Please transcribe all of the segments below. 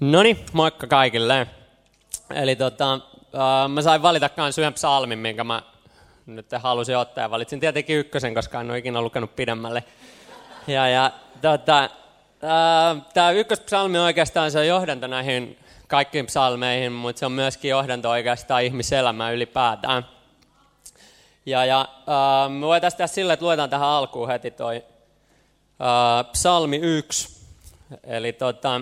No niin, moikka kaikille. Eli tota, äh, mä sain valita myös yhden psalmin, minkä mä nyt halusin ottaa. Ja valitsin tietenkin ykkösen, koska en ole ikinä lukenut pidemmälle. Ja, ja tota, äh, tämä ykköspsalmi oikeastaan se on johdanto näihin kaikkiin psalmeihin, mutta se on myöskin johdanto oikeastaan ihmiselämään ylipäätään. Ja, ja äh, me voitaisiin tehdä sillä, että luetaan tähän alkuun heti toi äh, psalmi 1. Eli tota,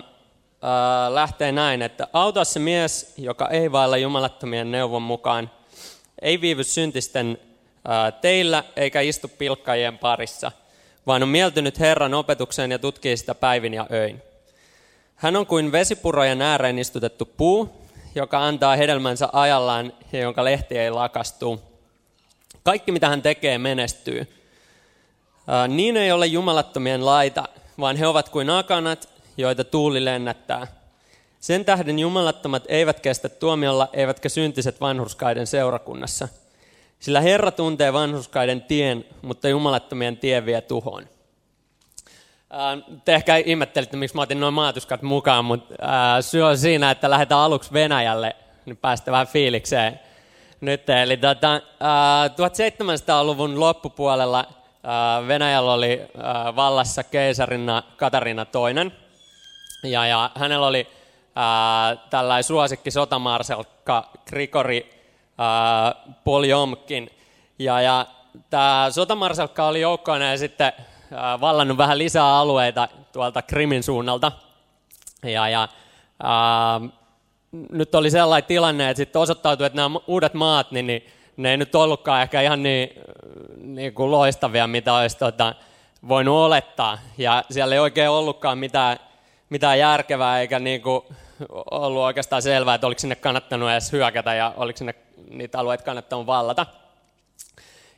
äh, lähtee näin, että auta se mies, joka ei vailla jumalattomien neuvon mukaan, ei viivy syntisten äh, teillä eikä istu pilkkajien parissa, vaan on mieltynyt Herran opetukseen ja tutkii sitä päivin ja öin. Hän on kuin vesipurojen ääreen istutettu puu, joka antaa hedelmänsä ajallaan ja jonka lehti ei lakastu. Kaikki mitä hän tekee menestyy. Äh, niin ei ole jumalattomien laita, vaan he ovat kuin akanat, joita tuuli lennättää. Sen tähden jumalattomat eivät kestä tuomiolla, eivätkä syntiset vanhurskaiden seurakunnassa. Sillä Herra tuntee vanhurskaiden tien, mutta jumalattomien tie vie tuhoon. Te ehkä ihmettelitte, miksi mä otin noin maatuskat mukaan, mutta syy on siinä, että lähdetään aluksi Venäjälle, niin päästä vähän fiilikseen nyt. Eli tota, 1700-luvun loppupuolella Venäjällä oli vallassa keisarina Katarina II. Ja, ja hänellä oli ää, tällainen suosikki sotamarselkka Grigori Poljomkin. Ja, ja tämä sotamarselkka oli joukkoinen sitten ää, vallannut vähän lisää alueita tuolta Krimin suunnalta. Ja, ja ää, nyt oli sellainen tilanne, että sitten osoittautui, että nämä uudet maat, niin, niin ne ei nyt ollutkaan ehkä ihan niin, niin kuin loistavia, mitä olisi tota, voinut olettaa. Ja siellä ei oikein ollutkaan mitään mitään järkevää eikä niin kuin ollut oikeastaan selvää, että oliko sinne kannattanut edes hyökätä ja oliko sinne niitä alueita kannattanut vallata.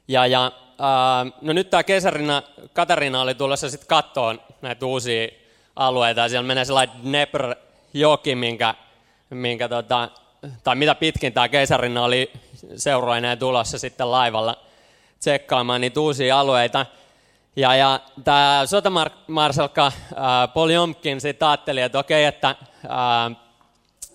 Ja, ja ää, no nyt tämä kesarina Katarina oli tulossa sitten kattoon näitä uusia alueita ja siellä menee sellainen Dnepr-joki, minkä, minkä tota, tai mitä pitkin tämä keisarina oli seuroineen tulossa sitten laivalla tsekkaamaan niitä uusia alueita. Ja, ja tämä sotamarsalkka Poljomkin sitten ajatteli, että okei, että ää,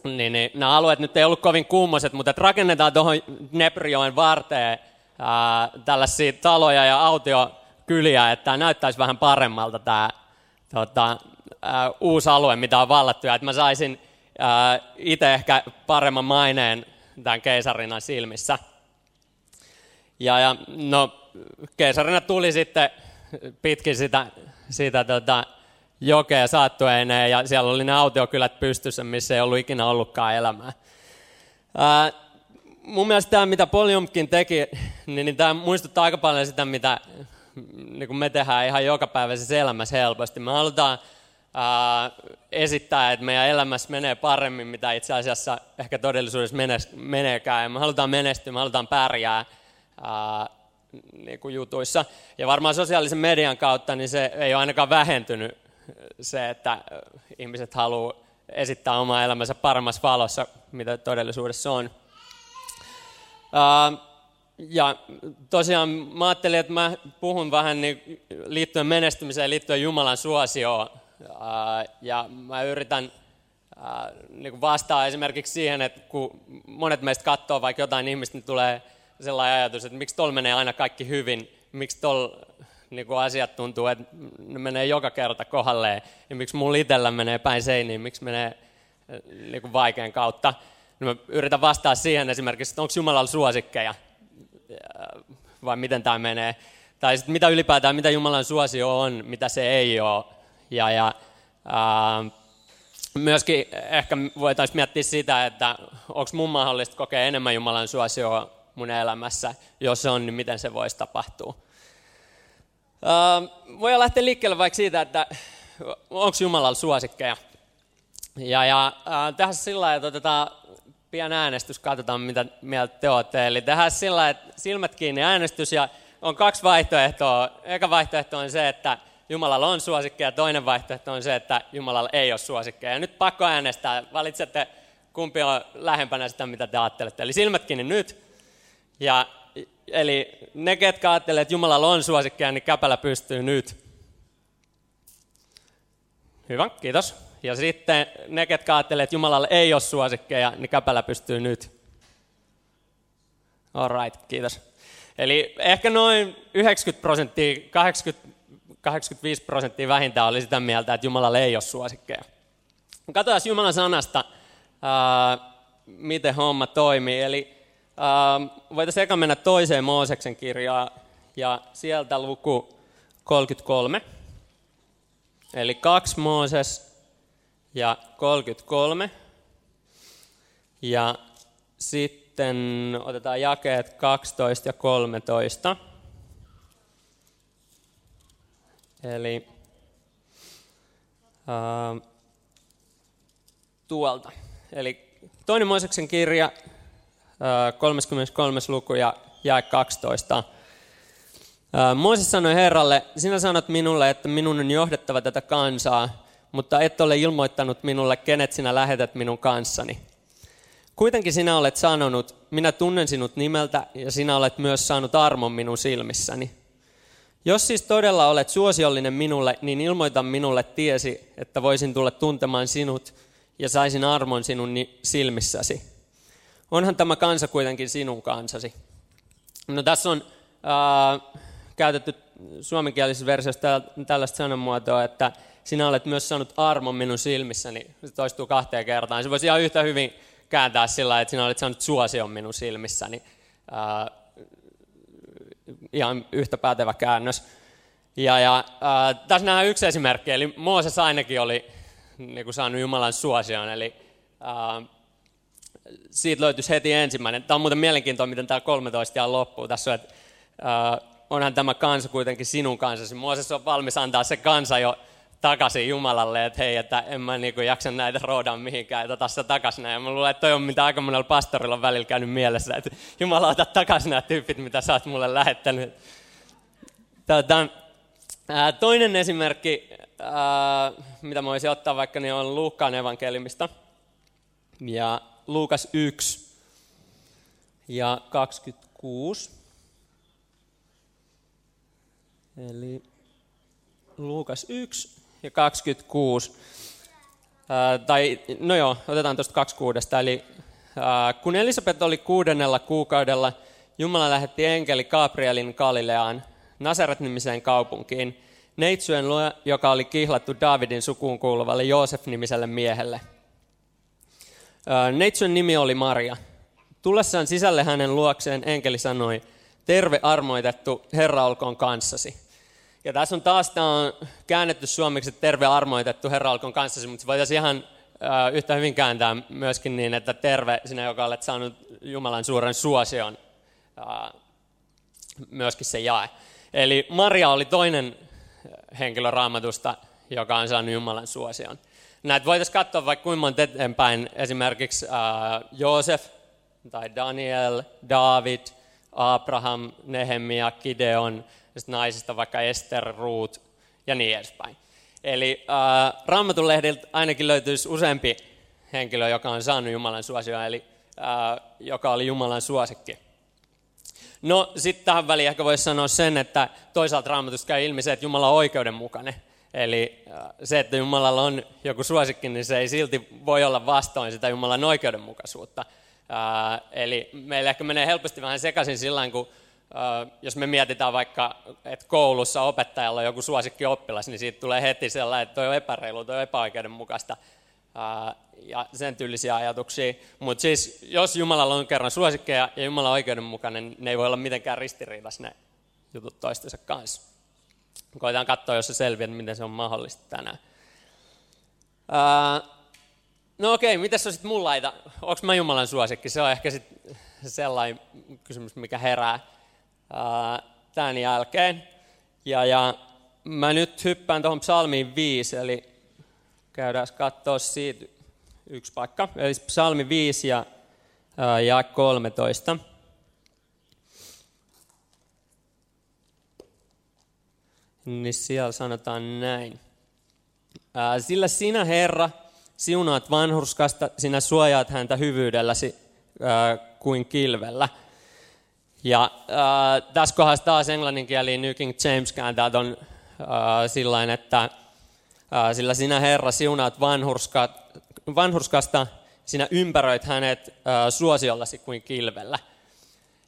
niin, niin, nämä alueet nyt ei ollut kovin kummoset, mutta että rakennetaan tuohon Neprioen varteen ää, tällaisia taloja ja autiokyliä, että tämä näyttäisi vähän paremmalta tämä tota, ää, uusi alue, mitä on vallattu, ja että mä saisin itse ehkä paremman maineen tämän keisarinan silmissä. Ja, ja no, keisarina tuli sitten pitkin sitä, sitä tota, jokea saattueineen ja siellä oli ne autiokylät pystyssä, missä ei ollut ikinä ollutkaan elämää. Ää, mun mielestä tämä, mitä Poljumkin teki, niin, niin tämä muistuttaa aika paljon sitä, mitä niin kuin me tehdään ihan jokapäiväisessä elämässä helposti. Me halutaan ää, esittää, että meidän elämässä menee paremmin, mitä itse asiassa ehkä todellisuudessa meneekään. Ja me halutaan menestyä, me halutaan pärjää. Ää, niin kuin jutuissa. Ja varmaan sosiaalisen median kautta niin se ei ole ainakaan vähentynyt se, että ihmiset haluaa esittää omaa elämänsä paremmassa valossa, mitä todellisuudessa on. Ja tosiaan mä ajattelin, että mä puhun vähän niin liittyen menestymiseen, liittyen Jumalan suosioon. Ja mä yritän niin vastaa esimerkiksi siihen, että kun monet meistä katsoo vaikka jotain ihmistä, niin tulee sellainen ajatus, että miksi tuolla menee aina kaikki hyvin, miksi tuolla niin kuin asiat tuntuu, että ne menee joka kerta kohdalleen, ja miksi mulla itsellä menee päin seiniin, miksi menee niin kuin vaikean kautta. No mä yritän vastata siihen esimerkiksi, että onko Jumalalla suosikkeja, vai miten tämä menee. Tai sitten mitä ylipäätään, mitä Jumalan suosio on, mitä se ei ole. Ja, ja ää, myöskin ehkä voitaisiin miettiä sitä, että onko mun mahdollista kokea enemmän Jumalan suosioa mun elämässä. Jos on, niin miten se voisi tapahtua. Uh, voidaan lähteä liikkeelle vaikka siitä, että onko Jumalalla suosikkeja. Ja, ja uh, tehdään sillä lailla, että otetaan pian äänestys, katsotaan mitä mieltä te olette. Eli tehdään sillä että silmät kiinni äänestys ja on kaksi vaihtoehtoa. Eka vaihtoehto on se, että Jumalalla on suosikkeja, toinen vaihtoehto on se, että Jumalalla ei ole suosikkeja. Ja nyt pakko äänestää, valitsette kumpi on lähempänä sitä, mitä te ajattelette. Eli silmät kiinni nyt. Ja, eli ne, ketkä ajattelee, että Jumalalla on suosikkeja, niin käpälä pystyy nyt. Hyvä, kiitos. Ja sitten ne, ketkä ajattelee, että Jumalalle ei ole suosikkeja, niin käpälä pystyy nyt. All right, kiitos. Eli ehkä noin 90 prosenttia, 80, 85 prosenttia vähintään oli sitä mieltä, että Jumalalle ei ole suosikkeja. Katsotaan Jumalan sanasta, ää, miten homma toimii. Eli voitaisiin eka mennä toiseen Mooseksen kirjaan, ja sieltä luku 33. Eli kaksi Mooses ja 33. Ja sitten otetaan jakeet 12 ja 13. Eli ää, tuolta. Eli toinen Mooseksen kirja, 33. luku ja jae 12. Mooses sanoi Herralle, sinä sanot minulle, että minun on johdettava tätä kansaa, mutta et ole ilmoittanut minulle, kenet sinä lähetät minun kanssani. Kuitenkin sinä olet sanonut, minä tunnen sinut nimeltä ja sinä olet myös saanut armon minun silmissäni. Jos siis todella olet suosiollinen minulle, niin ilmoita minulle tiesi, että voisin tulla tuntemaan sinut ja saisin armon sinun silmissäsi. Onhan tämä kansa kuitenkin sinun kansasi. No tässä on äh, käytetty suomenkielisessä versiossa tällaista sanamuotoa, että sinä olet myös saanut armon minun silmissäni. Se toistuu kahteen kertaan. Se voisi ihan yhtä hyvin kääntää sillä että sinä olet saanut suosion minun silmissäni. Äh, ihan yhtä pätevä käännös. Ja, ja äh, tässä nähdään yksi esimerkki, eli Mooses ainakin oli niin kuin saanut Jumalan suosion, eli äh, siitä löytyisi heti ensimmäinen. Tämä on muuten mielenkiintoista, miten tämä 13 ja loppuu. Tässä on, että äh, onhan tämä kansa kuitenkin sinun kansasi. Mooses on valmis antaa se kansa jo takaisin Jumalalle, että hei, että en mä niinku jaksa näitä roodaa mihinkään, että se takaisin. Ja mä luulen, että toi on mitä aika monella pastorilla on välillä käynyt mielessä, että Jumala ota takaisin nämä tyypit, mitä sä oot mulle lähettänyt. Tätä, ää, toinen esimerkki, ää, mitä mä voisin ottaa vaikka, niin on Luukkaan evankeliumista. Ja Luukas 1 ja 26. Eli Luukas 1 ja 26. Ää, tai, no joo, otetaan tuosta 26. Eli ää, kun Elisabet oli kuudennella kuukaudella, Jumala lähetti enkeli Gabrielin Galileaan, Nasaret-nimiseen kaupunkiin, neitsyen luo, joka oli kihlattu Davidin sukuun kuuluvalle Joosef-nimiselle miehelle. Neitsyen nimi oli Maria. Tullessaan sisälle hänen luokseen enkeli sanoi, terve armoitettu, Herra olkoon kanssasi. Ja tässä on taas tämä on käännetty suomeksi, että terve armoitettu, Herra olkoon kanssasi, mutta se voitaisiin ihan yhtä hyvin kääntää myöskin niin, että terve sinä, joka olet saanut Jumalan suuren suosion, myöskin se jae. Eli Maria oli toinen henkilö raamatusta, joka on saanut Jumalan suosion. Näitä voitaisiin katsoa vaikka kuinka monta eteenpäin, esimerkiksi äh, Joosef tai Daniel, David – Abraham, Nehemia, Gideon, naisista vaikka Ester, Ruut ja niin edespäin. Eli äh, Raamatun lehdiltä ainakin löytyisi useampi henkilö, joka on saanut Jumalan suosioon, eli äh, joka oli Jumalan suosikki. No sitten tähän väliin ehkä voisi sanoa sen, että toisaalta Raamatusta käy ilmi se, että Jumala on oikeudenmukainen. Eli äh, se, että Jumalalla on joku suosikki, niin se ei silti voi olla vastoin sitä Jumalan oikeudenmukaisuutta. Ää, eli meillä ehkä menee helposti vähän sekaisin sillä kun ää, jos me mietitään vaikka, että koulussa opettajalla on joku suosikki oppilas, niin siitä tulee heti sellainen, että toi on epäreilu, toi on epäoikeudenmukaista ja sen tyylisiä ajatuksia. Mutta siis jos Jumalalla on kerran suosikkeja ja Jumala oikeudenmukainen, niin ne ei voi olla mitenkään ristiriidassa ne jutut toistensa kanssa. Koitetaan katsoa, jos se selviää, miten se on mahdollista tänään. Ää, No okei, okay, mitäs on sitten mun laita? Onko mä Jumalan suosikki? Se on ehkä sit sellainen kysymys, mikä herää ää, tämän jälkeen. Ja, ja mä nyt hyppään tuohon psalmiin 5, eli käydään katsoa siitä yksi paikka. Eli psalmi 5 ja, ää, ja 13. Niin siellä sanotaan näin. Sillä sinä, Herra, siunaat vanhurskasta, sinä suojaat häntä hyvyydelläsi äh, kuin kilvellä. Ja äh, tässä kohdassa taas englanninkieli New King James kääntää ton äh, sillain, että sillä sinä Herra siunaat vanhurska, vanhurskasta, sinä ympäröit hänet suosiollasi kuin kilvellä.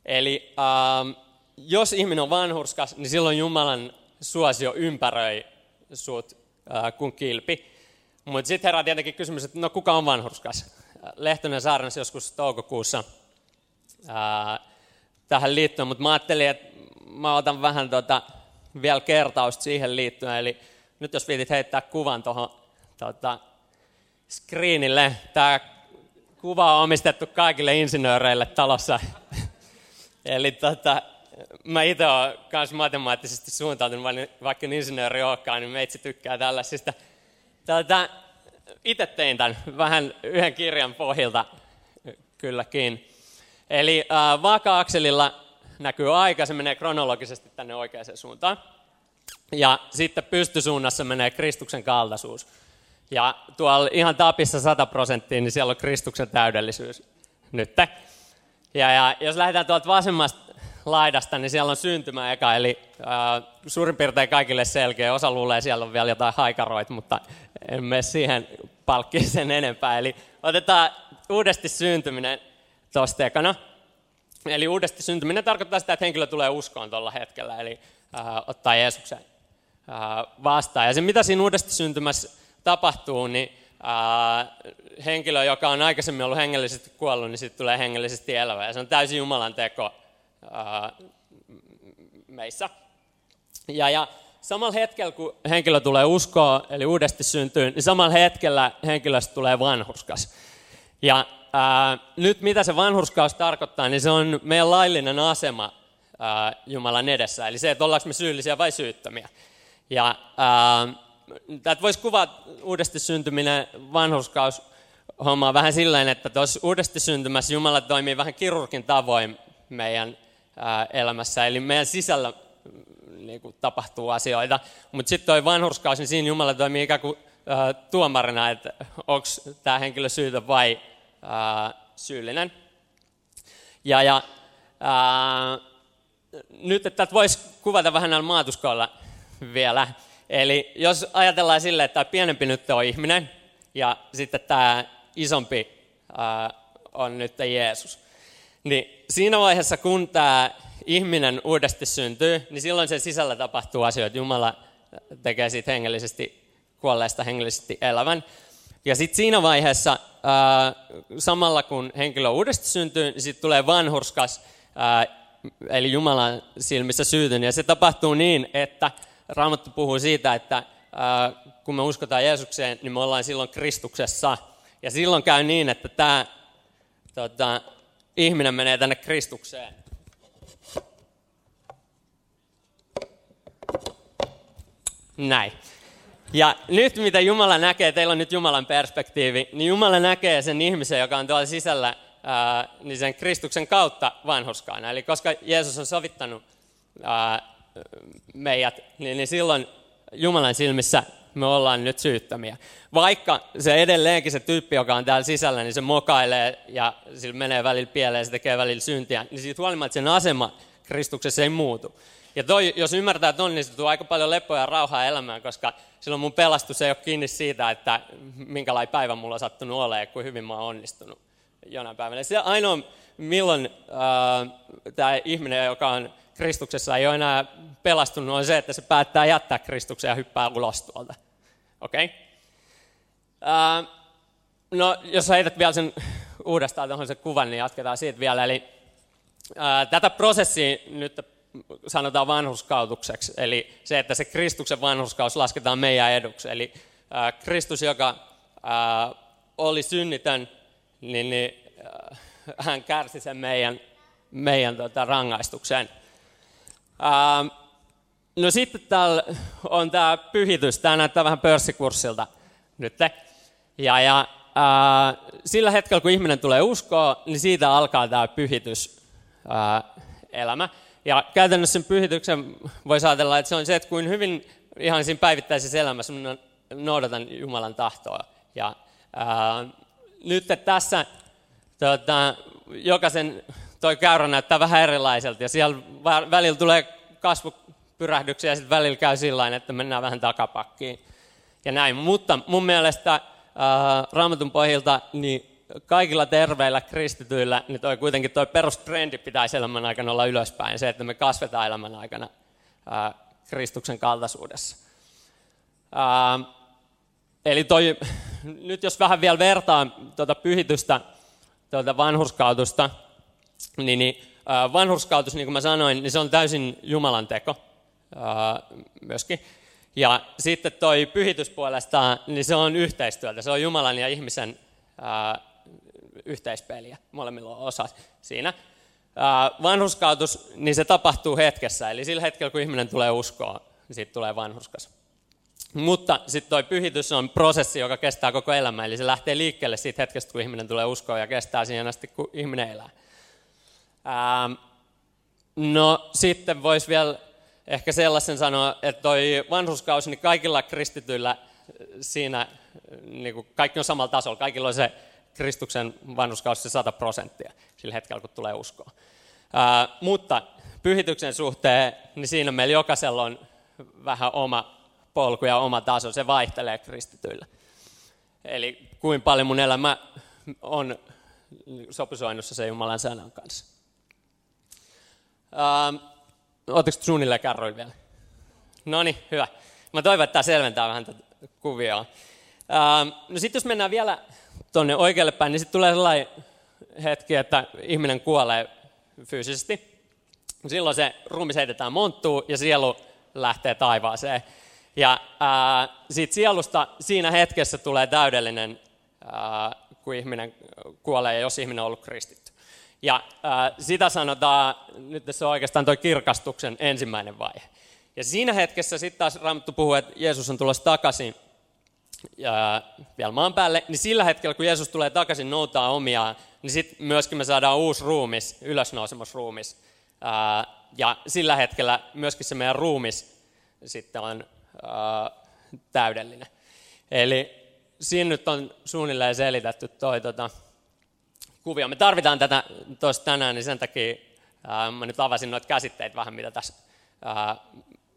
Eli jos ihminen on vanhurskas, niin silloin Jumalan suosio ympäröi sut kuin kilpi. Mutta sitten herää tietenkin kysymys, että no kuka on vanhurskas? Lehtonen saarnasi joskus toukokuussa ää, tähän liittyen, mutta mä ajattelin, että mä otan vähän tota, vielä kertausta siihen liittyen. Eli nyt jos viitit heittää kuvan tuohon tota, screenille, tämä kuva on omistettu kaikille insinööreille talossa. Eli tota, mä itse olen myös matemaattisesti suuntautunut, vaikka insinööri olekaan, niin meitsi tykkää tällaisista. Tota, itse tein tämän vähän yhden kirjan pohjalta kylläkin. Eli äh, vaaka-akselilla näkyy aika, se menee kronologisesti tänne oikeaan suuntaan. Ja sitten pystysuunnassa menee Kristuksen kaltaisuus. Ja tuolla ihan tapissa 100 prosenttia, niin siellä on Kristuksen täydellisyys nyt. Ja, ja jos lähdetään tuolta vasemmasta laidasta, niin siellä on syntymä eka, eli äh, suurin piirtein kaikille selkeä. Osa luulee, siellä on vielä jotain haikaroit, mutta en mene siihen palkkiin sen enempää. Eli otetaan uudesti syntyminen tuosta ekana. Eli uudesti syntyminen tarkoittaa sitä, että henkilö tulee uskoon tuolla hetkellä, eli äh, ottaa Jeesuksen äh, vastaan. Ja se, mitä siinä uudesti syntymässä tapahtuu, niin äh, henkilö, joka on aikaisemmin ollut hengellisesti kuollut, niin sitten tulee hengellisesti elävä. Ja se on täysin Jumalan teko meissä. Ja, ja samalla hetkellä, kun henkilö tulee uskoa, eli uudesti syntyy, niin samalla hetkellä henkilöstä tulee vanhurskas. Ja ää, nyt mitä se vanhurskaus tarkoittaa, niin se on meidän laillinen asema ää, Jumalan edessä. Eli se, että ollaanko me syyllisiä vai syyttömiä. Ja tätä voisi kuvata uudesti syntyminen, vanhurskaus, hommaa vähän sillä että tuossa uudesti syntymässä Jumala toimii vähän kirurgin tavoin meidän elämässä. Eli meidän sisällä niin kuin, tapahtuu asioita. Mutta sitten tuo vanhurskaus, niin siinä Jumala toimii ikään kuin ää, tuomarina, että onko tämä henkilö syytä vai ää, syyllinen. Ja, ja ää, nyt että voisi kuvata vähän näillä maatuskoilla vielä. Eli jos ajatellaan sille, että tämä pienempi nyt on ihminen ja sitten tämä isompi ää, on nyt Jeesus. Niin siinä vaiheessa, kun tämä ihminen uudesti syntyy, niin silloin sen sisällä tapahtuu asioita. Jumala tekee siitä hengellisesti kuolleesta hengellisesti elävän. Ja sitten siinä vaiheessa, samalla kun henkilö uudesti syntyy, niin sitten tulee vanhurskas, eli Jumalan silmissä syytön. Ja se tapahtuu niin, että Raamattu puhuu siitä, että kun me uskotaan Jeesukseen, niin me ollaan silloin Kristuksessa. Ja silloin käy niin, että tämä tota, ihminen menee tänne Kristukseen. Näin. Ja nyt mitä Jumala näkee, teillä on nyt Jumalan perspektiivi, niin Jumala näkee sen ihmisen, joka on tuolla sisällä, ää, niin sen Kristuksen kautta vanhuskaana. Eli koska Jeesus on sovittanut ää, meidät, niin, niin silloin Jumalan silmissä me ollaan nyt syyttämiä. Vaikka se edelleenkin se tyyppi, joka on täällä sisällä, niin se mokailee ja sillä menee välillä pieleen, se tekee välillä syntiä, niin siitä huolimatta sen asema Kristuksessa ei muutu. Ja toi, jos ymmärtää että on, niin se tuo aika paljon lepoa ja rauhaa elämään, koska silloin mun pelastus ei ole kiinni siitä, että minkälainen päivä mulla on sattunut olemaan, kuin hyvin mä oon onnistunut jonain päivänä. Se ainoa, milloin äh, tämä ihminen, joka on Kristuksessa, ei ole enää pelastunut, on se, että se päättää jättää Kristuksen ja hyppää ulos tuolta. Okei? Okay? Äh, no, jos heität vielä sen uudestaan tuohon sen kuvan, niin jatketaan siitä vielä. Eli äh, tätä prosessia nyt sanotaan vanhuskautukseksi, eli se, että se Kristuksen vanhuskaus lasketaan meidän eduksi. Eli äh, Kristus, joka oli synnitön, niin, niin hän kärsi sen meidän, meidän tota, rangaistuksen. Äh, no sitten täällä on tämä pyhitys, tämä näyttää vähän pörssikurssilta nyt. Ja, ja äh, sillä hetkellä, kun ihminen tulee uskoa, niin siitä alkaa tämä pyhitys äh. Ja käytännössä sen pyhityksen voisi ajatella, että se on se, että kuin hyvin ihan siinä päivittäisessä elämässä minä noudatan Jumalan tahtoa. Ja ää, nyt että tässä tota, jokaisen toi käyrä näyttää vähän erilaiselta ja siellä välillä tulee kasvupyrähdyksiä ja sitten välillä käy sillä että mennään vähän takapakkiin. ja näin. Mutta mun mielestä ää, raamatun pohjalta niin kaikilla terveillä kristityillä, niin toi kuitenkin toi perustrendi pitäisi elämän aikana olla ylöspäin, se, että me kasvetaan elämän aikana ää, Kristuksen kaltaisuudessa. Ää, eli toi, nyt jos vähän vielä vertaa tuota pyhitystä, tuota vanhurskautusta, niin, niin vanhurskautus, niin kuin mä sanoin, niin se on täysin Jumalan teko myöskin. Ja sitten toi pyhitys puolestaan, niin se on yhteistyötä, se on Jumalan ja ihmisen yhteispeliä, molemmilla on osa siinä. Vanhuskautus, niin se tapahtuu hetkessä, eli sillä hetkellä kun ihminen tulee uskoon, niin siitä tulee vanhuskas. Mutta sitten tuo pyhitys on prosessi, joka kestää koko elämä, eli se lähtee liikkeelle siitä hetkestä, kun ihminen tulee uskoon ja kestää siihen asti, kun ihminen elää. Ää, no sitten voisi vielä ehkä sellaisen sanoa, että toi vanhuskausi, niin kaikilla kristityillä siinä, niin kuin kaikki on samalla tasolla, kaikilla on se Kristuksen vanhuskausi se 100 prosenttia sillä hetkellä, kun tulee uskoa. Ää, mutta pyhityksen suhteen, niin siinä meillä jokaisella on vähän oma polku ja oma taso, se vaihtelee kristityillä. Eli kuinka paljon mun elämä on sopusoinnussa se Jumalan sanan kanssa. Oletteko suunnilleen kärroilla vielä? No niin, hyvä. Mä toivon, että tämä selventää vähän tätä kuvioa. no sitten jos mennään vielä tuonne oikealle päin, niin sitten tulee sellainen hetki, että ihminen kuolee fyysisesti. Silloin se ruumis heitetään monttuun ja sielu lähtee taivaaseen. Ja ää, siitä sielusta siinä hetkessä tulee täydellinen, ää, kun ihminen kuolee jos ihminen on ollut kristitty. Ja ää, sitä sanotaan, nyt se on oikeastaan tuo kirkastuksen ensimmäinen vaihe. Ja siinä hetkessä sitten taas Raamattu puhuu, että Jeesus on tulossa takaisin ja vielä maan päälle, niin sillä hetkellä, kun Jeesus tulee takaisin noutaa omiaan, niin sitten myöskin me saadaan uusi ruumis, ylösnousemusruumis. Ää, ja sillä hetkellä myöskin se meidän ruumis sitten on ää, täydellinen. Eli siinä nyt on suunnilleen selitetty toi tota, kuvio. Me tarvitaan tätä tuossa tänään, niin sen takia ää, mä nyt avasin noita käsitteitä vähän, mitä tässä ää,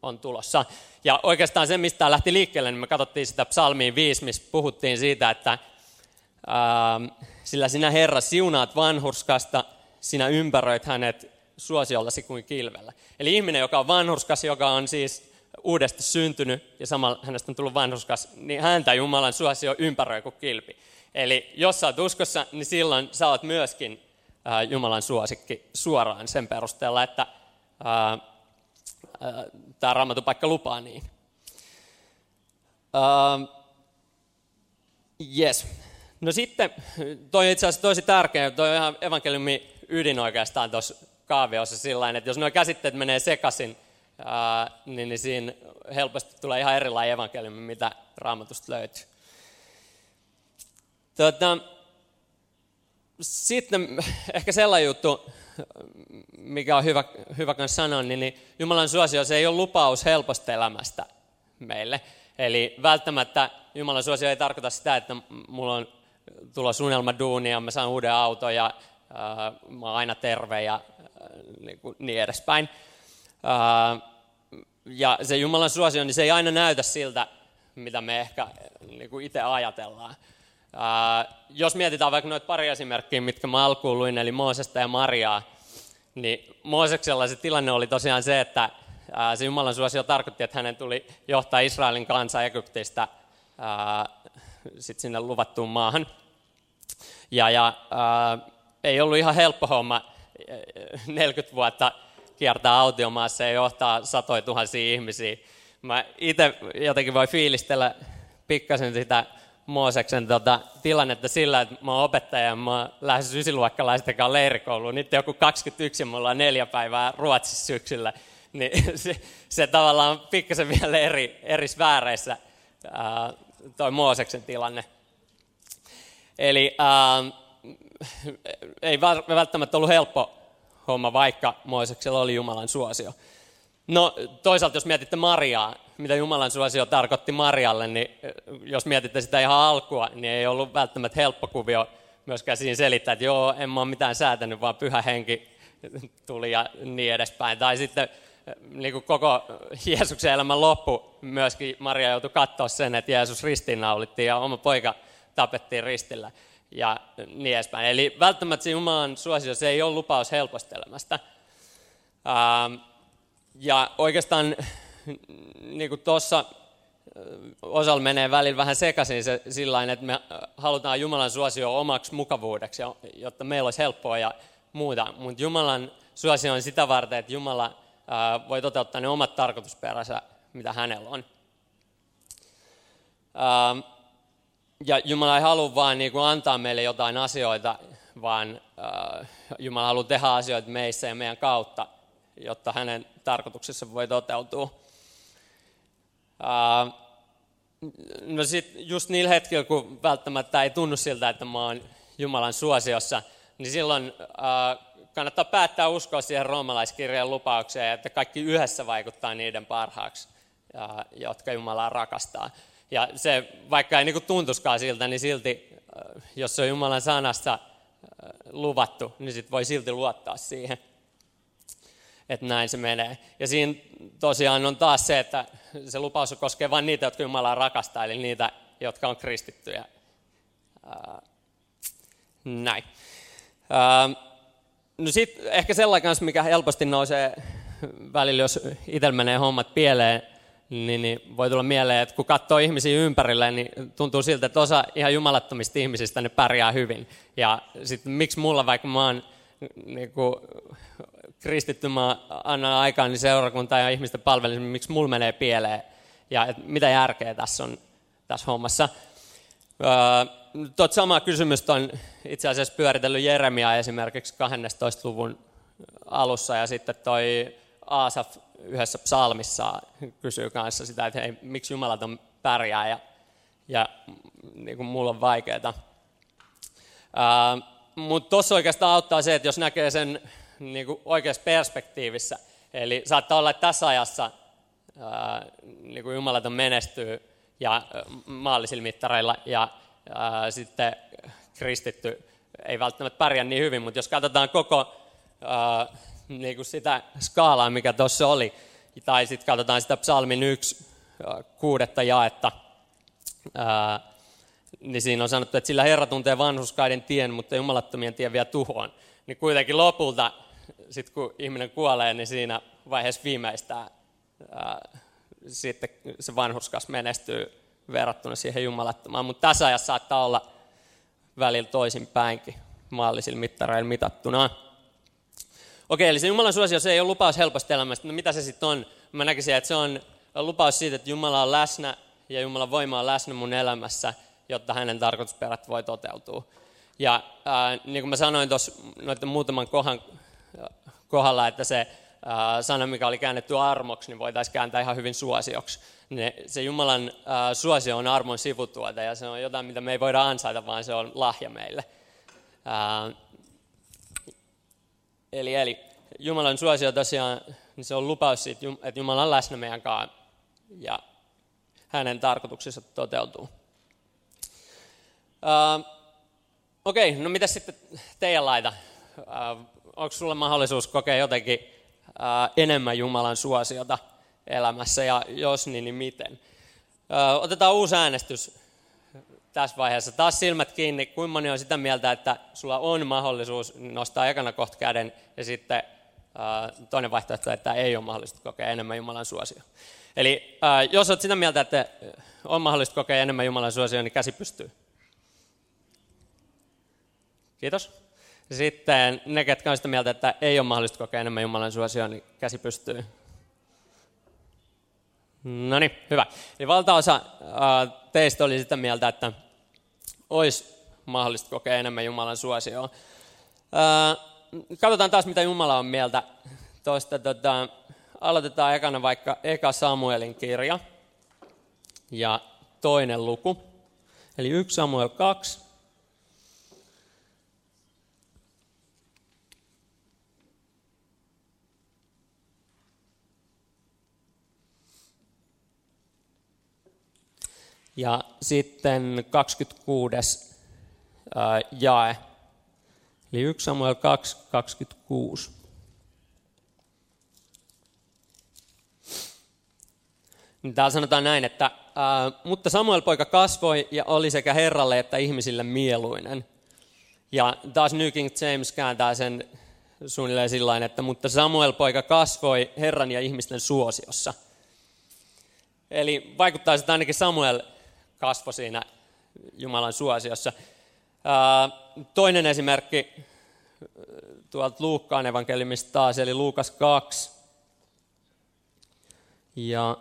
on tulossa. Ja oikeastaan se, mistä tämä lähti liikkeelle, niin me katsottiin sitä psalmiin 5, missä puhuttiin siitä, että ää, sillä sinä Herra siunaat vanhurskasta, sinä ympäröit hänet suosiollasi kuin kilvellä. Eli ihminen, joka on vanhurskas, joka on siis uudesta syntynyt ja samalla hänestä on tullut vanhurskas, niin häntä Jumalan suosio ympäröi kuin kilpi. Eli jos sä oot uskossa, niin silloin sä oot myöskin ää, Jumalan suosikki suoraan sen perusteella, että ää, tämä raamatupaikka lupaa niin. Yes. No sitten, toi itse asiassa tosi tärkeä, toi on ihan evankeliumin ydin oikeastaan tuossa kaaviossa sillä että jos nuo käsitteet menee sekaisin, niin, niin siinä helposti tulee ihan erilainen evankeliumi, mitä raamatusta löytyy. Tota, sitten ehkä sellainen juttu, mikä on hyvä, hyvä sanoa, niin, niin Jumalan suosio se ei ole lupaus helposta elämästä meille. Eli välttämättä Jumalan suosio ei tarkoita sitä, että mulla on tulossa unelma ja mä saan uuden auton ja äh, mä oon aina terve ja äh, niin, kuin, niin edespäin. Äh, ja se Jumalan suosio, niin se ei aina näytä siltä, mitä me ehkä niin kuin itse ajatellaan. Äh, jos mietitään vaikka noita pari esimerkkiä, mitkä mä alkuun luin, eli Moosesta ja Mariaa, niin Mooseksella se tilanne oli tosiaan se, että äh, se Jumalan suosio tarkoitti, että hänen tuli johtaa Israelin kansa Egyptistä äh, sit sinne luvattuun maahan. Ja, ja äh, ei ollut ihan helppo homma 40 vuotta kiertää autiomaassa ja johtaa satoja tuhansia ihmisiä. Mä itse jotenkin voi fiilistellä pikkasen sitä Mooseksen tota, tilannetta sillä, että mä oon opettaja ja mä oon lähes ysiluokkalaisten kanssa leirikouluun. Nyt joku 21 ja mulla on neljä päivää Ruotsissa syksyllä. Niin se, se tavallaan on pikkasen vielä eri, eri sfääreissä ää, toi Mooseksen tilanne. Eli ää, ei välttämättä ollut helppo homma, vaikka Mooseksella oli Jumalan suosio. No toisaalta jos mietitte Mariaa, mitä Jumalan suosio tarkoitti Marialle, niin jos mietitte sitä ihan alkua, niin ei ollut välttämättä helppo kuvio myöskään siinä selittää, että joo, en mä ole mitään säätänyt, vaan pyhä henki tuli ja niin edespäin. Tai sitten niin kuin koko Jeesuksen elämän loppu myöskin Maria joutui katsoa sen, että Jeesus ristiinnaulittiin ja oma poika tapettiin ristillä ja niin edespäin. Eli välttämättä Jumalan suosio, se ei ole lupaus helpostelemasta. Ja oikeastaan niin kuin tuossa osalla menee välillä vähän sekaisin se sillä että me halutaan Jumalan suosio omaksi mukavuudeksi, jotta meillä olisi helppoa ja muuta. Mutta Jumalan suosio on sitä varten, että Jumala voi toteuttaa ne omat tarkoitusperänsä, mitä hänellä on. Ja Jumala ei halua vain niin kuin antaa meille jotain asioita, vaan Jumala haluaa tehdä asioita meissä ja meidän kautta, jotta hänen tarkoituksessa voi toteutua. No sit just niillä hetkillä, kun välttämättä ei tunnu siltä, että mä oon Jumalan suosiossa, niin silloin kannattaa päättää uskoa siihen roomalaiskirjan lupaukseen, että kaikki yhdessä vaikuttaa niiden parhaaksi, jotka Jumalaa rakastaa. Ja se, vaikka ei niin tuntuskaan siltä, niin silti, jos se on Jumalan sanasta luvattu, niin sit voi silti luottaa siihen, että näin se menee. Ja siinä tosiaan on taas se, että se lupaus koskee vain niitä, jotka Jumalaa rakastaa, eli niitä, jotka on kristittyjä. Näin. No sitten ehkä sellainen kanssa, mikä helposti nousee välillä, jos itsellä menee hommat pieleen, niin, niin voi tulla mieleen, että kun katsoo ihmisiä ympärille, niin tuntuu siltä, että osa ihan jumalattomista ihmisistä ne pärjää hyvin. Ja sitten miksi mulla, vaikka mä oon niin kuin, kristitty, mä annan aikaan niin seurakuntaa ja ihmisten palveluun, niin miksi mulla menee pieleen ja et mitä järkeä tässä on tässä hommassa. Öö, Tuot sama kysymys on itse asiassa pyöritellyt Jeremia esimerkiksi 12. luvun alussa ja sitten toi Aasaf yhdessä psalmissa kysyy kanssa sitä, että hei, miksi Jumalat on pärjää ja, ja niin kuin mulla on vaikeaa. Mutta tuossa oikeastaan auttaa se, että jos näkee sen niin kuin oikeassa perspektiivissä, eli saattaa olla, että tässä ajassa ää, niin kuin Jumalaton menestyy ja maallisilla mittareilla ja ää, sitten kristitty ei välttämättä pärjää niin hyvin, mutta jos katsotaan koko ää, niin kuin sitä skaalaa, mikä tuossa oli, tai sitten katsotaan sitä psalmin yksi kuudetta jaetta, ää, niin siinä on sanottu, että sillä Herra tuntee vanhuskaiden tien, mutta jumalattomien tien vie tuhoon. Niin kuitenkin lopulta, sit kun ihminen kuolee, niin siinä vaiheessa viimeistään ää, sitten se vanhuskas menestyy verrattuna siihen jumalattomaan. Mutta tässä ajassa saattaa olla välillä toisin päinkin maallisilla mittareilla mitattuna. Okei, eli se Jumalan suosio, se ei ole lupaus helposta elämästä. No mitä se sitten on? Mä näkisin, että se on lupaus siitä, että Jumala on läsnä ja Jumalan voima on läsnä mun elämässä, jotta hänen tarkoitusperät voi toteutua. Ja äh, niin kuin mä sanoin tuossa noiden muutaman kohan, kohdalla, että se äh, sana, mikä oli käännetty armoksi, niin voitaisiin kääntää ihan hyvin suosioksi. Ne, se Jumalan äh, suosio on armon sivutuote ja se on jotain, mitä me ei voida ansaita, vaan se on lahja meille. Äh, Eli, eli Jumalan suosio tosiaan, niin se on lupaus siitä, että Jumala on läsnä meidän kanssa ja hänen tarkoituksensa toteutuu. Uh, Okei, okay, no mitä sitten teidän laita? Uh, onko sulla mahdollisuus kokea jotenkin uh, enemmän Jumalan suosiota elämässä ja jos niin, niin miten? Uh, otetaan uusi äänestys tässä vaiheessa. Taas silmät kiinni, kuinka moni on sitä mieltä, että sulla on mahdollisuus nostaa ekana kohta käden ja sitten äh, toinen vaihtoehto, että ei ole mahdollista kokea enemmän Jumalan suosio. Eli äh, jos olet sitä mieltä, että on mahdollista kokea enemmän Jumalan suosio, niin käsi pystyy. Kiitos. Sitten ne, ketkä on sitä mieltä, että ei ole mahdollista kokea enemmän Jumalan suosio, niin käsi pystyy. No niin, hyvä. Eli valtaosa äh, teistä oli sitä mieltä, että olisi mahdollista kokea enemmän Jumalan suosioa. katsotaan taas, mitä Jumala on mieltä tuosta. Tota, aloitetaan ekana vaikka Eka Samuelin kirja ja toinen luku. Eli 1 Samuel 2, Ja sitten 26. jae, eli 1 Samuel 2, 26. Niin täällä sanotaan näin, että mutta Samuel poika kasvoi ja oli sekä Herralle että ihmisille mieluinen. Ja taas New King James kääntää sen suunnilleen sillä että mutta Samuel poika kasvoi Herran ja ihmisten suosiossa. Eli vaikuttaa, että ainakin Samuel kasvoi siinä Jumalan suosiossa. Toinen esimerkki tuolta Luukkaan evankeliumista taas, eli Luukas 2. Ja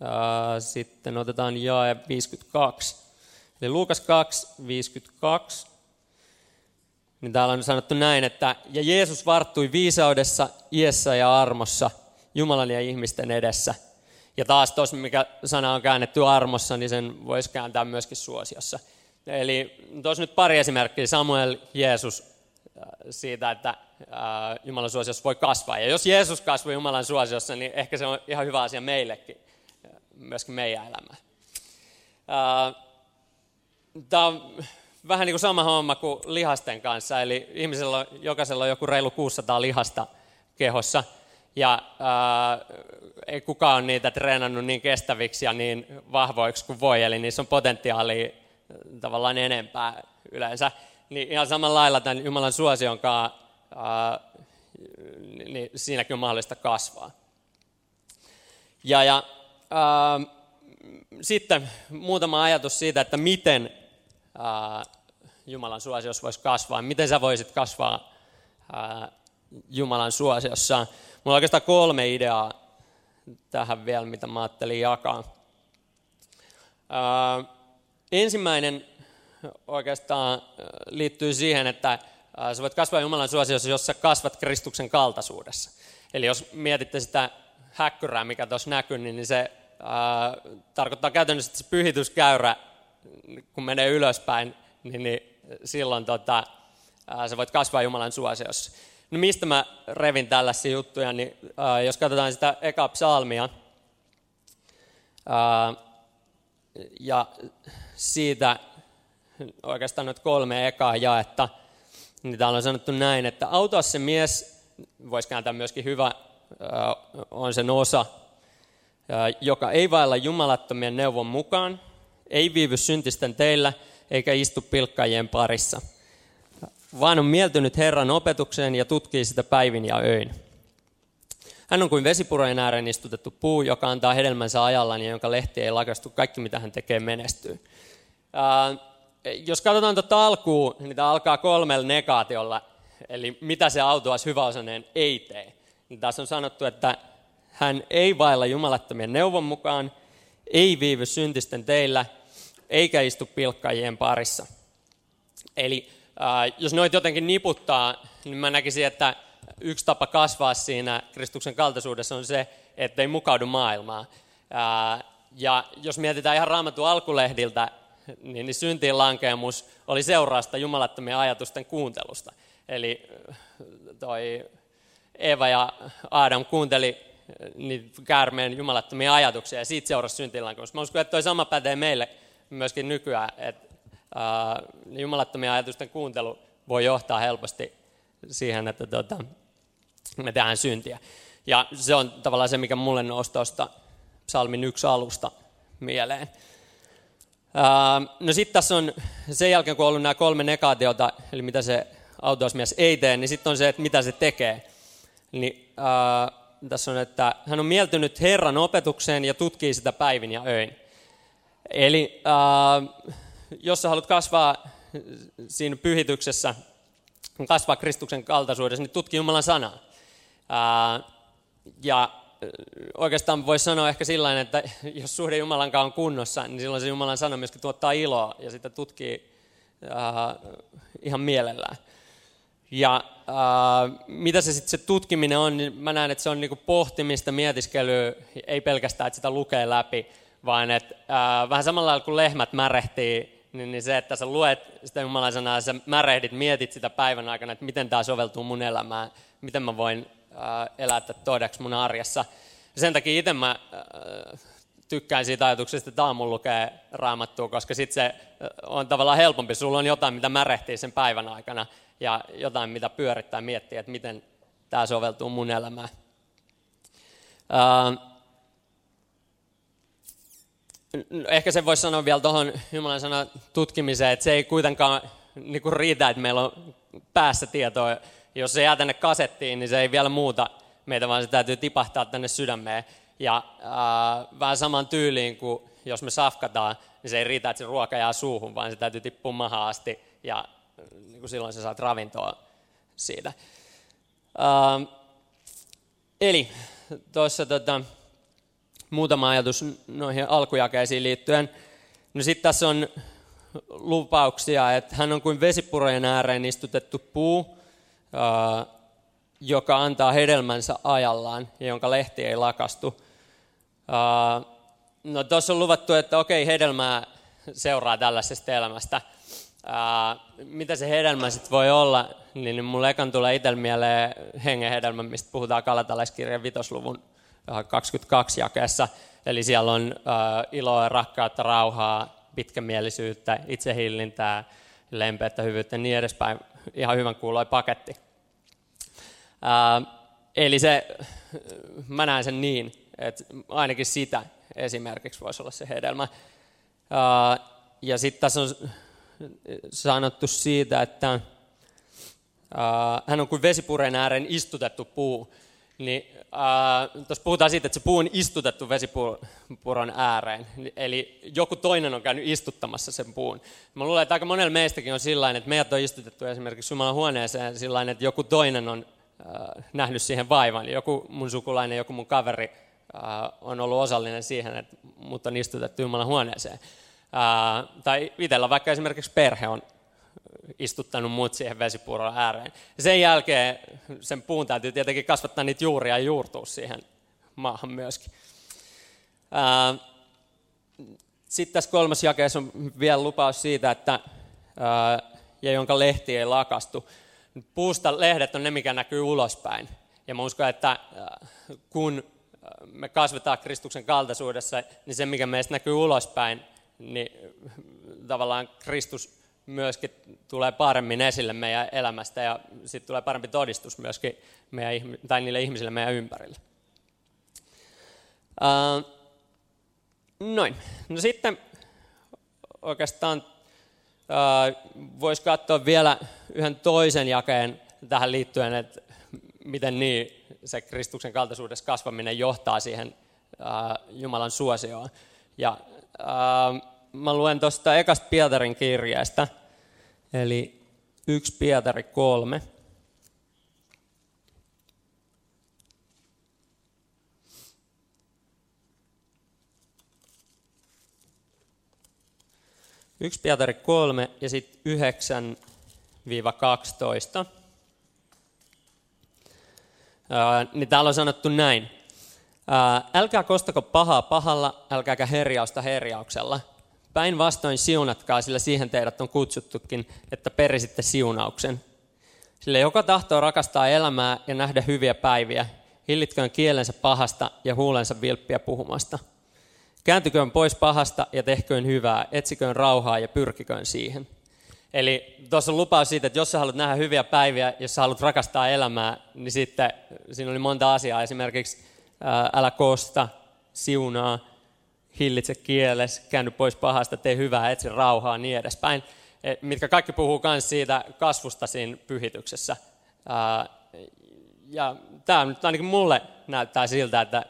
ää, sitten otetaan jae 52. Eli Luukas 2, 52. Niin täällä on sanottu näin, että ja Jeesus varttui viisaudessa, iässä ja armossa Jumalan ja ihmisten edessä. Ja taas tuossa, mikä sana on käännetty armossa, niin sen voisi kääntää myöskin suosiossa. Eli tuossa nyt pari esimerkkiä, Samuel, Jeesus, äh, siitä, että äh, Jumalan suosiossa voi kasvaa. Ja jos Jeesus kasvoi Jumalan suosiossa, niin ehkä se on ihan hyvä asia meillekin, äh, myöskin meidän elämään. Tämä on vähän niin kuin sama homma kuin lihasten kanssa, eli ihmisellä on, jokaisella on joku reilu 600 lihasta kehossa, ja ää, ei kukaan ole niitä treenannut niin kestäviksi ja niin vahvoiksi kuin voi, eli niissä on potentiaalia tavallaan enempää yleensä. Niin ihan samalla lailla tämän Jumalan suosion kanssa, ää, niin siinäkin on mahdollista kasvaa. Ja, ja ää, sitten muutama ajatus siitä, että miten ää, Jumalan suosiossa voisi kasvaa. Miten sä voisit kasvaa ää, Jumalan suosiossa? Mulla on oikeastaan kolme ideaa tähän vielä, mitä mä ajattelin jakaa. Ää, ensimmäinen oikeastaan liittyy siihen, että sä voit kasvaa Jumalan suosiossa, jos sä kasvat Kristuksen kaltaisuudessa. Eli jos mietitte sitä häkkyrää, mikä tuossa näkyy, niin se ää, tarkoittaa käytännössä, että se pyhityskäyrä, kun menee ylöspäin, niin, niin silloin tota, ää, sä voit kasvaa Jumalan suosiossa. No mistä mä revin tällaisia juttuja, niin ää, jos katsotaan sitä eka psalmia, ää, ja siitä oikeastaan noita kolme ekaa jaetta, niin täällä on sanottu näin, että auta se mies, voisi kääntää myöskin hyvä, on sen osa, joka ei vailla jumalattomien neuvon mukaan, ei viivy syntisten teillä, eikä istu pilkkajien parissa, vaan on mieltynyt Herran opetukseen ja tutkii sitä päivin ja öin. Hän on kuin vesipurojen ääreen istutettu puu, joka antaa hedelmänsä ajallaan ja jonka lehti ei lakastu. Kaikki, mitä hän tekee, menestyy. Ää, jos katsotaan tuota alkuun, niin tämä alkaa kolmella negaatiolla. Eli mitä se autuas hyväosainen ei tee. Niin tässä on sanottu, että hän ei vailla jumalattomien neuvon mukaan, ei viivy syntisten teillä, eikä istu pilkkajien parissa. Eli äh, jos noit jotenkin niputtaa, niin mä näkisin, että yksi tapa kasvaa siinä Kristuksen kaltaisuudessa on se, että ei mukaudu maailmaan. Äh, ja jos mietitään ihan raamatun alkulehdiltä, niin, niin syntiin lankeemus oli seurausta jumalattomien ajatusten kuuntelusta. Eli äh, toi Eva ja Adam kuunteli niitä käärmeen jumalattomia ajatuksia ja siitä seurasi syntiin lankeemus. Mä uskon, että toi sama pätee meille myöskin nykyään, että ää, jumalattomien ajatusten kuuntelu voi johtaa helposti siihen, että tota, me tehdään syntiä. Ja se on tavallaan se, mikä mulle nousi tuosta psalmin yksi alusta mieleen. No sitten tässä on, sen jälkeen kun on ollut nämä kolme negaatiota, eli mitä se autosmies ei tee, niin sitten on se, että mitä se tekee. Niin, ää, tässä on, että hän on mieltynyt Herran opetukseen ja tutkii sitä päivin ja öin. Eli äh, jos sä haluat kasvaa siinä pyhityksessä, kasvaa Kristuksen kaltaisuudessa, niin tutki Jumalan sanaa. Äh, ja äh, oikeastaan voisi sanoa ehkä sillä että jos suhde Jumalan kanssa on kunnossa, niin silloin se Jumalan sana myöskin tuottaa iloa ja sitä tutkii äh, ihan mielellään. Ja äh, mitä se sitten se tutkiminen on, niin mä näen, että se on niinku pohtimista, mietiskelyä, ei pelkästään, että sitä lukee läpi, vaan että äh, vähän samalla lailla kuin lehmät märehtii, niin, niin se, että sä luet sitä Jumalan sanaa, sä märehdit, mietit sitä päivän aikana, että miten tämä soveltuu mun elämään, miten mä voin äh, elää todeksi mun arjessa. Ja sen takia itse mä äh, tykkään siitä ajatuksesta, että aamulla lukee raamattua, koska sitten se on tavallaan helpompi. Sulla on jotain, mitä märehtii sen päivän aikana ja jotain, mitä pyörittää miettiä, että miten tämä soveltuu mun elämään. Uh, ehkä se voisi sanoa vielä tuohon Jumalan sana tutkimiseen, että se ei kuitenkaan niin kuin riitä, että meillä on päässä tietoa. Jos se jää tänne kasettiin, niin se ei vielä muuta meitä, vaan se täytyy tipahtaa tänne sydämeen. Ja äh, vähän saman tyyliin kuin jos me safkataan, niin se ei riitä, että se ruoka jää suuhun, vaan se täytyy tippua mahaan asti ja niin kuin silloin sä saat ravintoa siitä. Uh, eli tuossa tota, muutama ajatus noihin alkujakeisiin liittyen. No sitten tässä on lupauksia, että hän on kuin vesipurojen ääreen istutettu puu, joka antaa hedelmänsä ajallaan ja jonka lehti ei lakastu. No tuossa on luvattu, että okei, hedelmää seuraa tällaisesta elämästä. Mitä se hedelmä sitten voi olla, niin mulle ekan tulee itsellä mieleen hengen hedelmä, mistä puhutaan kalatalaiskirjan vitosluvun 22 jakeessa. Eli siellä on ää, iloa, rakkautta, rauhaa, pitkämielisyyttä, itsehillintää, lempeyttä, hyvyyttä ja niin edespäin. Ihan hyvän kuuloi paketti. Ää, eli se, mä näen sen niin, että ainakin sitä esimerkiksi voisi olla se hedelmä. Ja sitten tässä on sanottu siitä, että hän on kuin vesipureen ääreen istutettu puu. Niin, tuossa puhutaan siitä, että se puu on istutettu vesipuron ääreen. Eli joku toinen on käynyt istuttamassa sen puun. Mä luulen, että aika monella meistäkin on sillä että meidät on istutettu esimerkiksi Jumalan huoneeseen sillä että joku toinen on nähnyt siihen vaivan. Joku mun sukulainen, joku mun kaveri on ollut osallinen siihen, että mut on istutettu Jumalan huoneeseen. Tai itsellä vaikka esimerkiksi perhe on istuttanut muut siihen vesipuuron ääreen. Sen jälkeen sen puun täytyy tietenkin kasvattaa niitä juuria ja juurtua siihen maahan myöskin. Sitten tässä kolmas jakeessa on vielä lupaus siitä, että ja jonka lehti ei lakastu. Puusta lehdet on ne, mikä näkyy ulospäin. Ja mä uskon, että kun me kasvetaan Kristuksen kaltaisuudessa, niin se, mikä meistä näkyy ulospäin, niin tavallaan Kristus myöskin tulee paremmin esille meidän elämästä ja sitten tulee parempi todistus myöskin meidän, tai niille ihmisille meidän ympärillä. Uh, noin. No sitten oikeastaan uh, voisi katsoa vielä yhden toisen jakeen tähän liittyen, että miten niin se Kristuksen kaltaisuudessa kasvaminen johtaa siihen Jumalan suosioon. Ja mä luen tuosta ekasta Pietarin kirjeestä, eli 1 Pietari 3. Yksi Pietari 3 ja sitten 9-12 niin täällä on sanottu näin. Älkää kostako pahaa pahalla, älkääkä herjausta herjauksella. Päinvastoin siunatkaa, sillä siihen teidät on kutsuttukin, että perisitte siunauksen. Sillä joka tahtoo rakastaa elämää ja nähdä hyviä päiviä, hillitköön kielensä pahasta ja huulensa vilppiä puhumasta. Kääntyköön pois pahasta ja tehköön hyvää, etsiköön rauhaa ja pyrkiköön siihen. Eli tuossa on lupaus siitä, että jos sä haluat nähdä hyviä päiviä, jos sä haluat rakastaa elämää, niin sitten siinä oli monta asiaa. Esimerkiksi älä kosta, siunaa, hillitse kieles, käänny pois pahasta, tee hyvää, etsi rauhaa, niin edespäin. E, mitkä kaikki puhuu myös siitä kasvusta siinä pyhityksessä. Ja tämä nyt ainakin mulle näyttää siltä, että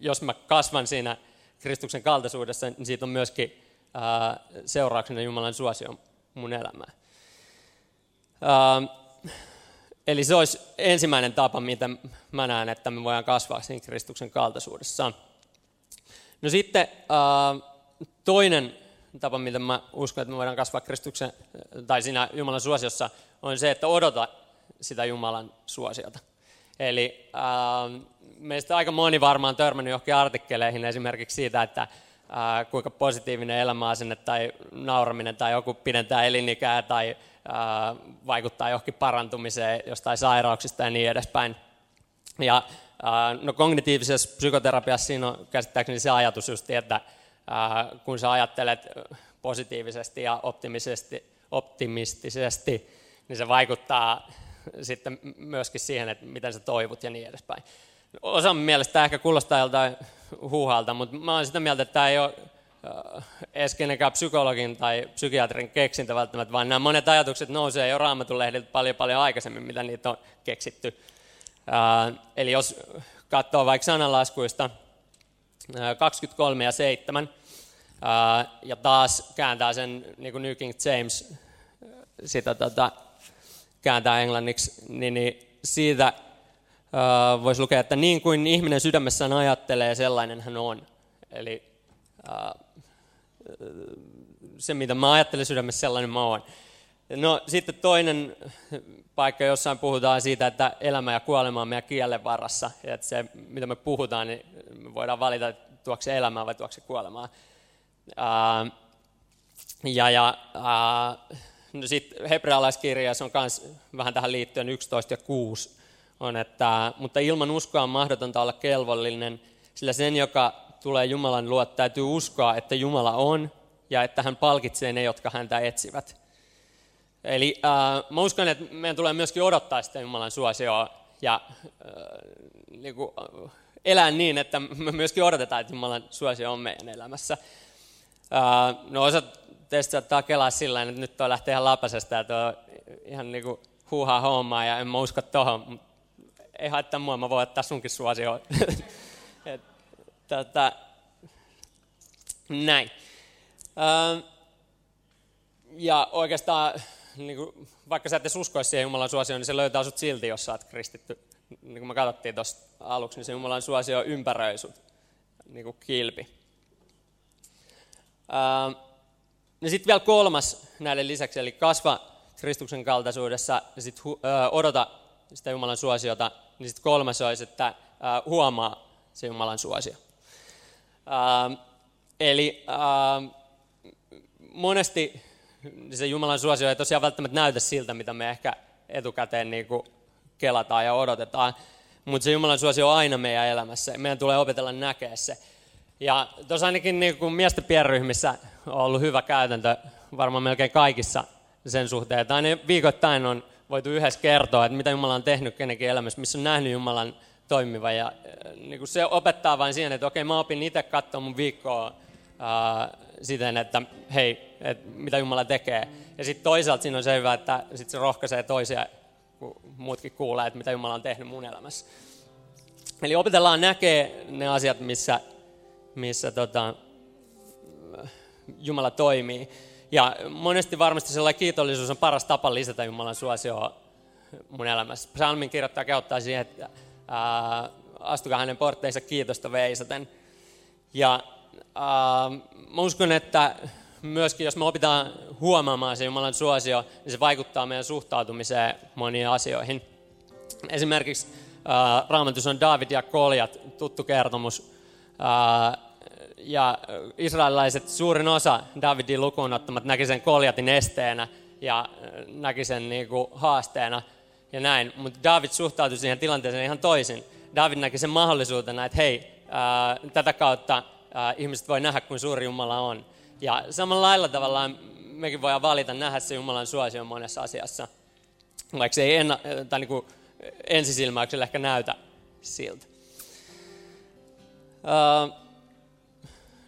jos mä kasvan siinä Kristuksen kaltaisuudessa, niin siitä on myöskin seurauksena Jumalan suosio mun elämää. Uh, eli se olisi ensimmäinen tapa, miten mä näen, että me voidaan kasvaa siinä Kristuksen kaltaisuudessa. No sitten uh, toinen tapa, miten mä uskon, että me voidaan kasvaa Kristuksen, tai siinä Jumalan suosiossa, on se, että odota sitä Jumalan suosiota. Eli uh, meistä aika moni varmaan törmännyt johonkin artikkeleihin esimerkiksi siitä, että ää, kuinka positiivinen elämäasenne tai nauraminen tai joku pidentää elinikää tai ää, vaikuttaa johonkin parantumiseen jostain sairauksista ja niin edespäin. Ja no kognitiivisessa psykoterapiassa siinä on käsittääkseni se ajatus just, että kun sä ajattelet positiivisesti ja optimisesti, optimistisesti, niin se vaikuttaa sitten myöskin siihen, että miten sä toivot ja niin edespäin. Osan mielestä tämä ehkä kuulostaa joltain huuhalta, mutta mä olen sitä mieltä, että tämä ei ole edes kenenkään psykologin tai psykiatrin keksintä välttämättä, vaan nämä monet ajatukset nousee jo raamatun lehdiltä paljon paljon aikaisemmin, mitä niitä on keksitty. Eli jos katsoo vaikka sananlaskuista 23 ja 7, ja taas kääntää sen, niin kuin New King James sitä tota, kääntää englanniksi, niin, niin siitä voisi lukea, että niin kuin ihminen sydämessään ajattelee, sellainen hän on. Eli se, mitä mä ajattelen sydämessä, sellainen mä oon. No sitten toinen paikka, jossain puhutaan siitä, että elämä ja kuolema on meidän kielen varassa. Ja että se, mitä me puhutaan, niin me voidaan valita, että tuokse se elämää vai tuokse se kuolemaa. Ja ja no sitten hebrealaiskirjassa on myös vähän tähän liittyen 11 ja 6 on, että mutta ilman uskoa on mahdotonta olla kelvollinen, sillä sen, joka tulee Jumalan luo, täytyy uskoa, että Jumala on ja että hän palkitsee ne, jotka häntä etsivät. Eli äh, mä uskon, että meidän tulee myöskin odottaa sitä Jumalan suosioa ja äh, niin kuin, äh, elää niin, että me myöskin odotetaan, että Jumalan suosio on meidän elämässä. Äh, no osa teistä saattaa kelaa sillä että nyt toi lähtee ihan lapasesta ja tuo ihan niin kuin huuhaa hommaa ja en mä usko tohon. Ei haittaa mua, mä voin ottaa sunkin suosio. Tätä, näin. Äh, ja oikeastaan niin kuin, vaikka sä et uskoisi siihen Jumalan suosioon, niin se löytää sut silti, jos sä oot kristitty. Niin kuin me katsottiin tuossa aluksi, niin se Jumalan suosio ympäröi sut, niin kuin kilpi. Ää, ja sitten vielä kolmas näiden lisäksi, eli kasva Kristuksen kaltaisuudessa ja sitten odota sitä Jumalan suosiota, niin sitten kolmas olisi, että ää, huomaa se Jumalan suosio. Ää, eli ää, monesti se Jumalan suosio ei tosiaan välttämättä näytä siltä, mitä me ehkä etukäteen niin kuin kelataan ja odotetaan. Mutta se Jumalan suosio on aina meidän elämässä. Meidän tulee opetella näkeä se. Ja tuossa ainakin niin kuin miesten pienryhmissä on ollut hyvä käytäntö varmaan melkein kaikissa sen suhteen, että aina viikoittain on voitu yhdessä kertoa, että mitä Jumala on tehnyt kenenkin elämässä, missä on nähnyt Jumalan toimiva. Ja niin kuin se opettaa vain siihen, että okei, mä opin itse katsoa mun viikkoa ää, siten, että hei, et mitä Jumala tekee. Ja sitten toisaalta siinä on se hyvä, että sit se rohkaisee toisia, kun muutkin kuulee, että mitä Jumala on tehnyt mun elämässä. Eli opetellaan näkee ne asiat, missä, missä tota, Jumala toimii. Ja monesti varmasti sellainen kiitollisuus on paras tapa lisätä Jumalan suosioa mun elämässä. Psalmin kirjoittaja kehottaa siihen, että ää, astukaa hänen portteensa kiitosta veisaten. Ja Uh, mä uskon, että myöskin jos me opitaan huomaamaan se Jumalan suosio, niin se vaikuttaa meidän suhtautumiseen moniin asioihin. Esimerkiksi uh, Raamatus on David ja Koljat, tuttu kertomus. Uh, ja israelilaiset suurin osa Davidin lukuun ottamat näki sen Koljatin esteenä ja näki sen niin kuin haasteena ja näin. Mutta David suhtautui siihen tilanteeseen ihan toisin. David näki sen mahdollisuutena, että hei, ää, tätä kautta äh, ihmiset voi nähdä, kuin suuri Jumala on. Ja samalla lailla tavallaan mekin voidaan valita nähdä se Jumalan suosio monessa asiassa, vaikka se ei enna, tai niin kuin ensisilmäyksellä ehkä näytä siltä. Uh,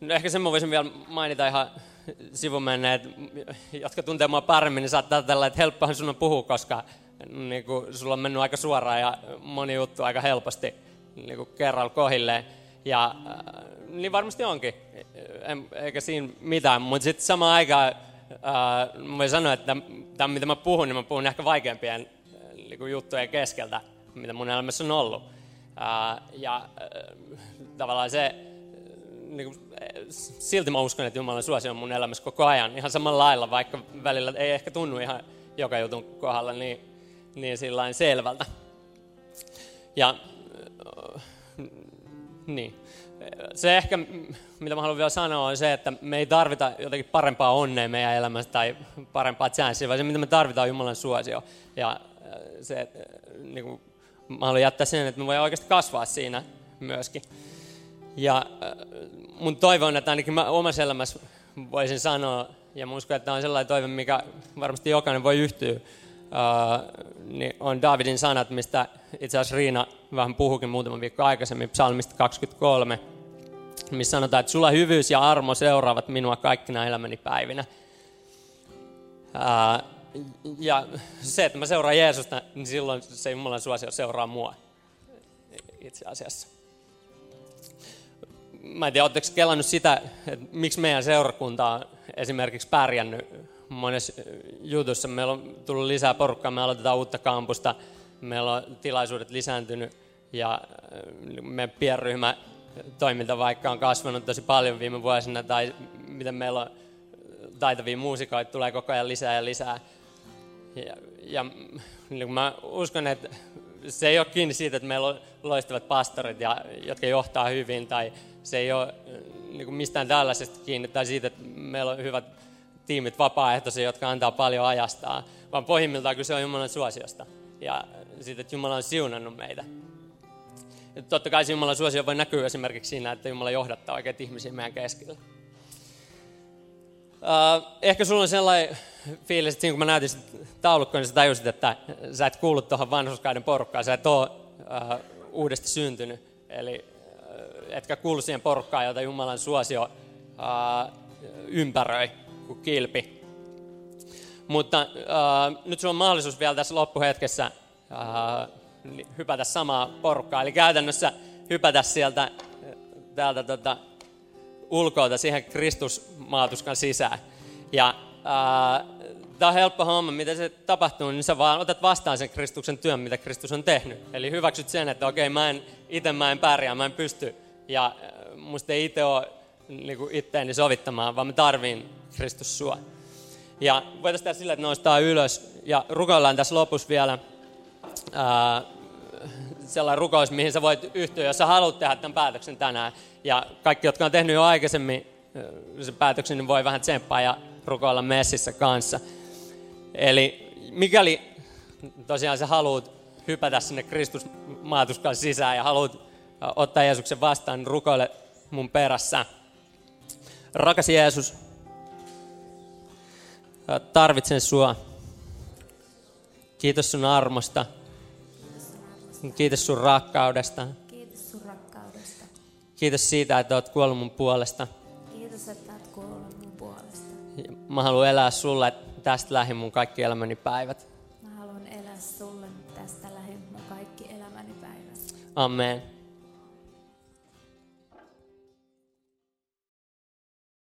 no ehkä sen mä voisin vielä mainita ihan sivumenne, jotka tuntee mua paremmin, niin saattaa tällä, että helppohan sun on puhua, koska niin kuin, sulla on mennyt aika suoraan ja moni juttu aika helposti niin kuin kerralla kohilleen. Ja äh, niin varmasti onkin, en, eikä siinä mitään, mutta sitten samaan aikaan äh, voin sanoa, että tämä mitä mä puhun, niin mä puhun ehkä vaikeampien äh, niin kuin juttujen keskeltä, mitä mun elämässä on ollut. Äh, ja äh, tavallaan se, niin kuin, silti mä uskon, että Jumalan suosio on mun elämässä koko ajan, ihan samalla lailla, vaikka välillä ei ehkä tunnu ihan joka jutun kohdalla niin, niin selvältä. Ja niin se ehkä, mitä mä haluan vielä sanoa, on se, että me ei tarvita jotenkin parempaa onnea meidän elämässä tai parempaa chanssiä, vaan se, mitä me tarvitaan, on Jumalan suosio. Ja äh, se, äh, niin kuin, mä haluan jättää sen, että me voidaan oikeasti kasvaa siinä myöskin. Ja äh, mun toivon, että ainakin mä omassa elämässä voisin sanoa, ja mun uskon, että tämä on sellainen toive, mikä varmasti jokainen voi yhtyä, niin on Davidin sanat, mistä itse asiassa Riina vähän puhukin muutama viikko aikaisemmin, psalmista 23. missä sanotaan, että sulla hyvyys ja armo seuraavat minua kaikkina elämäni päivinä. Ää, ja se, että mä seuraan Jeesusta, niin silloin se Jumalan suosio seuraa mua itse asiassa. Mä en tiedä, oletteko kelannut sitä, että miksi meidän seurakunta on esimerkiksi pärjännyt monessa jutussa. Meillä on tullut lisää porukkaa, me aloitetaan uutta kampusta, meillä on tilaisuudet lisääntynyt ja meidän pienryhmä toiminta vaikka on kasvanut tosi paljon viime vuosina tai miten meillä on taitavia muusikoita tulee koko ajan lisää ja lisää. Ja, ja niin mä uskon, että se ei ole kiinni siitä, että meillä on loistavat pastorit, ja, jotka johtaa hyvin, tai se ei ole niin kuin mistään tällaisesta kiinni, tai siitä, että meillä on hyvät tiimit vapaaehtoisia, jotka antaa paljon ajastaan, vaan pohjimmiltaan kyse on Jumalan suosiosta, ja siitä, että Jumala on siunannut meitä. Ja totta kai Jumalan suosio voi näkyä esimerkiksi siinä, että Jumala johdattaa oikeat ihmisiä meidän keskellä. Uh, ehkä sulla on sellainen fiilis, että siinä kun mä näytin taulukkoon, niin sä tajusit, että sä et kuulu tuohon vanhuskaiden porukkaan, sä et ole uh, uudesti syntynyt. Eli uh, etkä kuulu siihen porukkaan, jota Jumalan suosio uh, ympäröi kuin kilpi. Mutta uh, nyt sulla on mahdollisuus vielä tässä loppuhetkessä uh, hypätä samaa porukkaa. Eli käytännössä hypätä sieltä täältä tota, ulkoilta siihen Kristusmaatuskan sisään. Ja äh, tämä on helppo homma, mitä se tapahtuu, niin sä vaan otat vastaan sen Kristuksen työn, mitä Kristus on tehnyt. Eli hyväksyt sen, että okei, mä en, itse mä en pärjää, mä en pysty. Ja äh, musta ei itse ole niin kuin itteeni sovittamaan, vaan mä tarviin Kristus sua. Ja voitaisiin tehdä sillä, että noustaan ylös ja rukoillaan tässä lopussa vielä ää, sellainen rukous, mihin sä voit yhtyä, jos sä haluat tehdä tämän päätöksen tänään. Ja kaikki, jotka on tehnyt jo aikaisemmin sen päätöksen, niin voi vähän tsemppaa ja rukoilla messissä kanssa. Eli mikäli tosiaan sä haluat hypätä sinne Kristusmaatuskan sisään ja haluat ottaa Jeesuksen vastaan, niin rukoile mun perässä. Rakas Jeesus, tarvitsen sua. Kiitos sun armosta. Kiitos sun rakkaudesta. Kiitos sun rakkaudesta. Kiitos siitä, että olet kuollut mun puolesta. Kiitos, että olet kuollut mun puolesta. Mä haluan elää sulle tästä lähin mun kaikki elämäni päivät. Mä haluan elää sulle tästä lähin mun kaikki elämäni päivät. Amen.